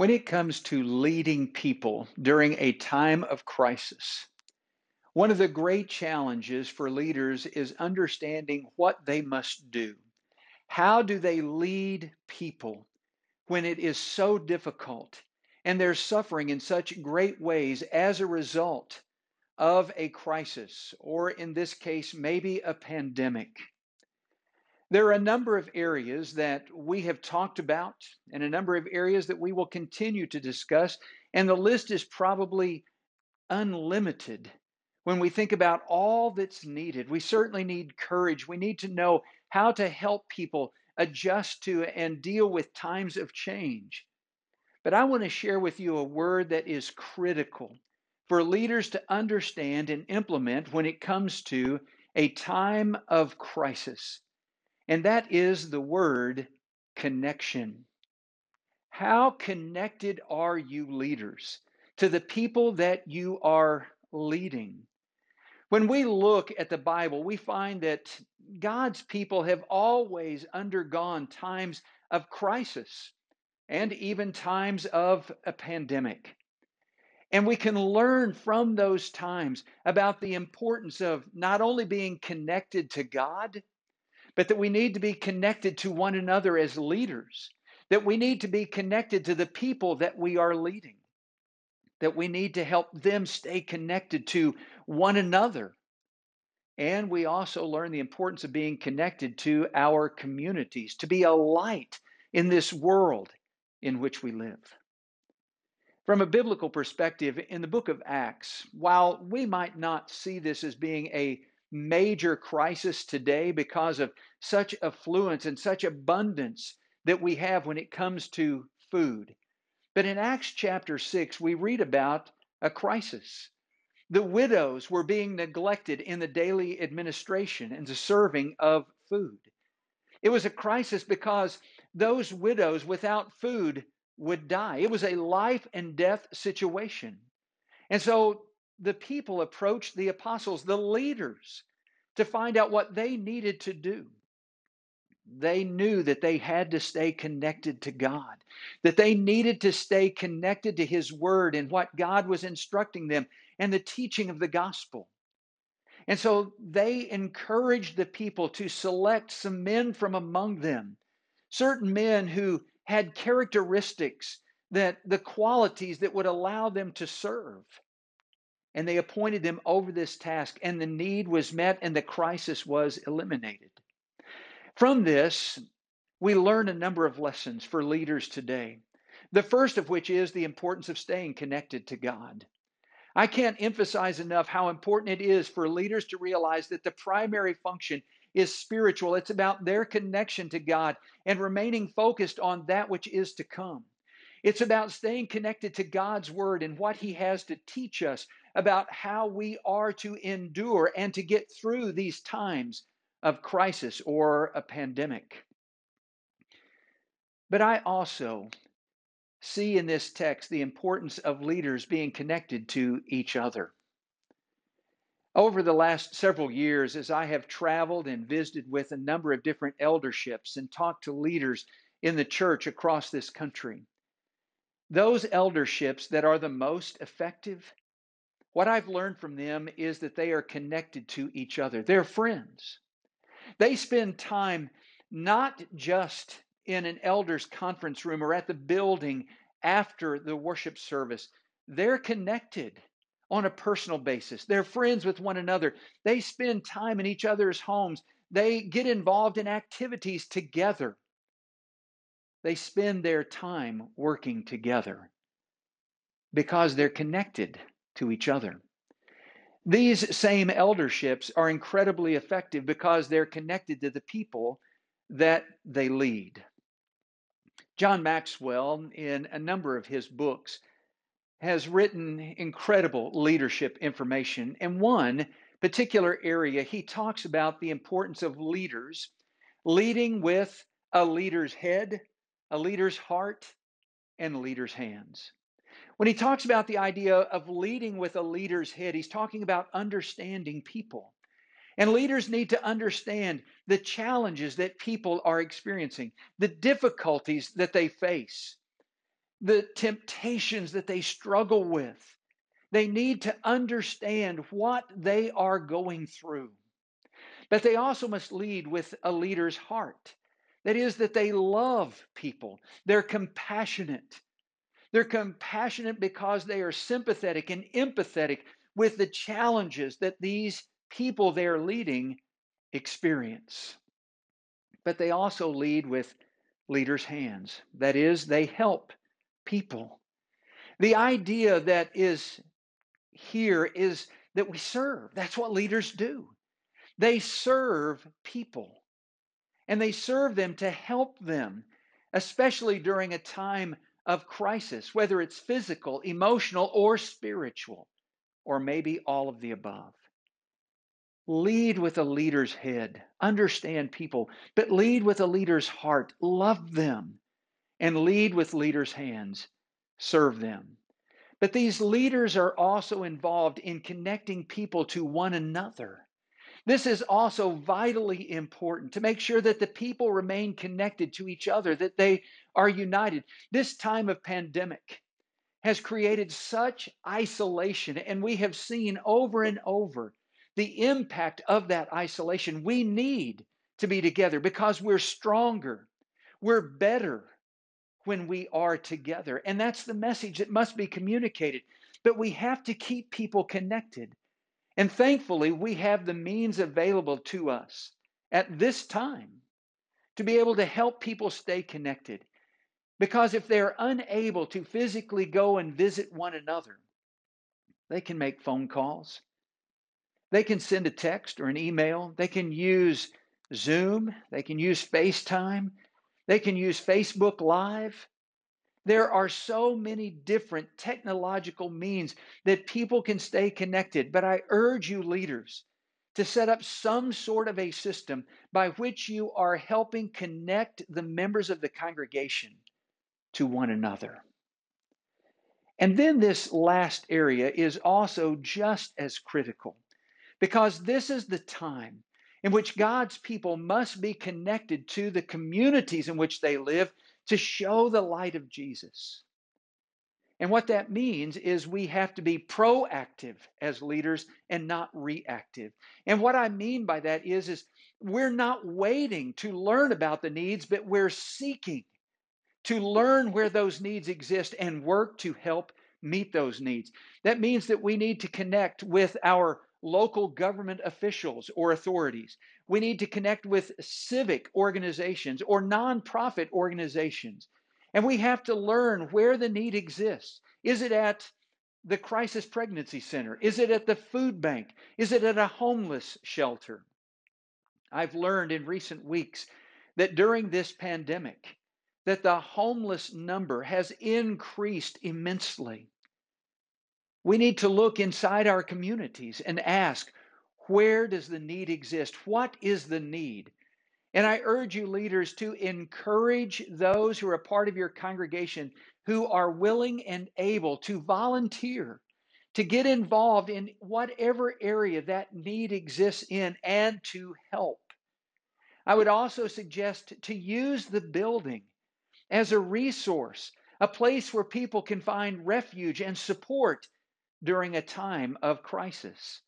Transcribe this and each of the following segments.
When it comes to leading people during a time of crisis, one of the great challenges for leaders is understanding what they must do. How do they lead people when it is so difficult and they're suffering in such great ways as a result of a crisis, or in this case, maybe a pandemic? There are a number of areas that we have talked about and a number of areas that we will continue to discuss. And the list is probably unlimited when we think about all that's needed. We certainly need courage. We need to know how to help people adjust to and deal with times of change. But I want to share with you a word that is critical for leaders to understand and implement when it comes to a time of crisis and that is the word connection. How connected are you, leaders, to the people that you are leading? When we look at the Bible, we find that God's people have always undergone times of crisis and even times of a pandemic. And we can learn from those times about the importance of not only being connected to God, but that we need to be connected to one another as leaders, that we need to be connected to the people that we are leading, that we need to help them stay connected to one another. And we also learn the importance of being connected to our communities, to be a light in this world in which we live. From a biblical perspective, in the book of Acts, while we might not see this as being a major crisis today because of such affluence and such abundance that we have when it comes to food. But in Acts chapter 6, we read about a crisis. The widows were being neglected in the daily administration and the serving of food. It was a crisis because those widows without food would die. It was a life and death situation. And so the people approached the apostles, the leaders, to find out what they needed to do. They knew that they had to stay connected to God, that they needed to stay connected to His Word and what God was instructing them and the teaching of the gospel. And so they encouraged the people to select some men from among them, certain men who had characteristics that the qualities that would allow them to serve and they appointed them over this task, and the need was met, and the crisis was eliminated. From this, we learn a number of lessons for leaders today. The first of which is the importance of staying connected to God. I can't emphasize enough how important it is for leaders to realize that the primary function is spiritual. It's about their connection to God and remaining focused on that which is to come. It's about staying connected to God's word and what He has to teach us about how we are to endure and to get through these times of crisis or a pandemic. But I also see in this text the importance of leaders being connected to each other. Over the last several years, as I have traveled and visited with a number of different elderships and talked to leaders in the church across this country, those elderships that are the most effective, what I've learned from them is that they are connected to each other. They're friends. They spend time not just in an elders conference room or at the building after the worship service. They're connected on a personal basis. They're friends with one another. They spend time in each other's homes. They get involved in activities together. They spend their time working together because they're connected to each other. These same elderships are incredibly effective because they're connected to the people that they lead. John Maxwell, in a number of his books, has written incredible leadership information. And one particular area, he talks about the importance of leaders leading with a leader's head, a leader's heart, and leader's hands. When he talks about the idea of leading with a leader's head, he's talking about understanding people. And leaders need to understand the challenges that people are experiencing, the difficulties that they face. the temptations that they struggle with. They need to understand what they are going through. But they also must lead with a leader's heart. That is, that they love people, they're compassionate. They're compassionate because they are sympathetic and empathetic with the challenges that these people they're leading experience. But they also lead with leaders' hands. That is, they help people. The idea that is here is that we serve. That's what leaders do. They serve people and they serve them to help them, especially during a time of crisis, whether it's physical, emotional, or spiritual, or maybe all of the above. Lead with a leader's head, understand people, but lead with a leader's heart, love them, and lead with leaders' hands, serve them. But these leaders are also involved in connecting people to one another. This is also vitally important to make sure that the people remain connected to each other, that they are united. This time of pandemic has created such isolation, and we have seen over and over the impact of that isolation. We need to be together because we're stronger, we're better when we are together. And that's the message that must be communicated. But we have to keep people connected. And thankfully, we have the means available to us at this time to be able to help people stay connected. Because if they're unable to physically go and visit one another, they can make phone calls. They can send a text or an email. They can use Zoom. They can use FaceTime. They can use Facebook Live. There are so many different technological means that people can stay connected, but I urge you, leaders, to set up some sort of a system by which you are helping connect the members of the congregation to one another. And then this last area is also just as critical because this is the time in which God's people must be connected to the communities in which they live to show the light of Jesus. And what that means is we have to be proactive as leaders and not reactive. And what I mean by that is, is we're not waiting to learn about the needs, but we're seeking to learn where those needs exist and work to help meet those needs. That means that we need to connect with our local government officials or authorities. We need to connect with civic organizations or nonprofit organizations. And we have to learn where the need exists. Is it at the crisis pregnancy center? Is it at the food bank? Is it at a homeless shelter? I've learned in recent weeks that during this pandemic that the homeless number has increased immensely. We need to look inside our communities and ask, where does the need exist? What is the need? And I urge you, leaders, to encourage those who are part of your congregation who are willing and able to volunteer, to get involved in whatever area that need exists in, and to help. I would also suggest to use the building as a resource, a place where people can find refuge and support during a time of crisis.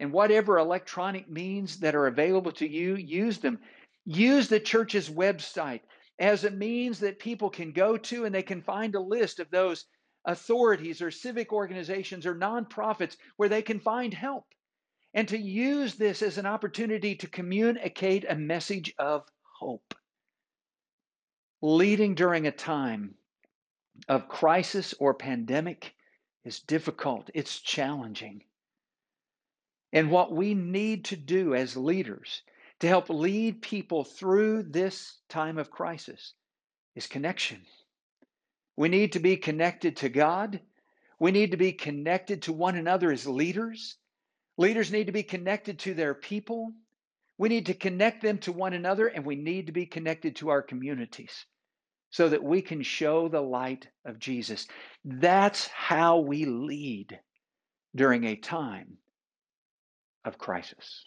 And whatever electronic means that are available to you, use them. Use the church's website as a means that people can go to and they can find a list of those authorities or civic organizations or nonprofits where they can find help. And to use this as an opportunity to communicate a message of hope. Leading during a time of crisis or pandemic is difficult, it's challenging. And what we need to do as leaders to help lead people through this time of crisis is connection. We need to be connected to God. We need to be connected to one another as leaders. Leaders need to be connected to their people. We need to connect them to one another, and we need to be connected to our communities so that we can show the light of Jesus. That's how we lead during a time of crisis.